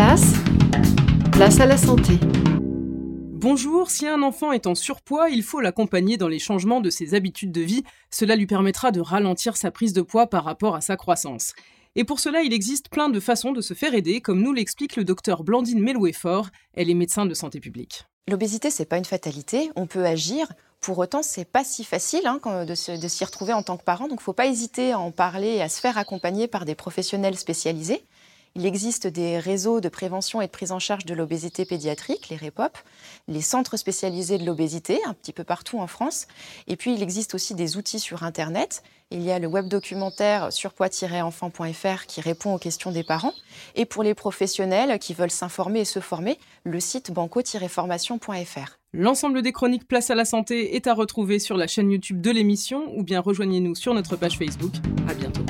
place, place à la santé. Bonjour, si un enfant est en surpoids, il faut l'accompagner dans les changements de ses habitudes de vie. Cela lui permettra de ralentir sa prise de poids par rapport à sa croissance. Et pour cela, il existe plein de façons de se faire aider, comme nous l'explique le docteur Blandine Melouet-Fort. Elle est médecin de santé publique. L'obésité, c'est pas une fatalité. On peut agir. Pour autant, c'est pas si facile hein, de s'y retrouver en tant que parent. Donc, faut pas hésiter à en parler et à se faire accompagner par des professionnels spécialisés. Il existe des réseaux de prévention et de prise en charge de l'obésité pédiatrique, les REPOP, les centres spécialisés de l'obésité, un petit peu partout en France. Et puis, il existe aussi des outils sur Internet. Il y a le web documentaire surpoids-enfant.fr qui répond aux questions des parents. Et pour les professionnels qui veulent s'informer et se former, le site banco-formation.fr. L'ensemble des chroniques Place à la santé est à retrouver sur la chaîne YouTube de l'émission ou bien rejoignez-nous sur notre page Facebook. À bientôt.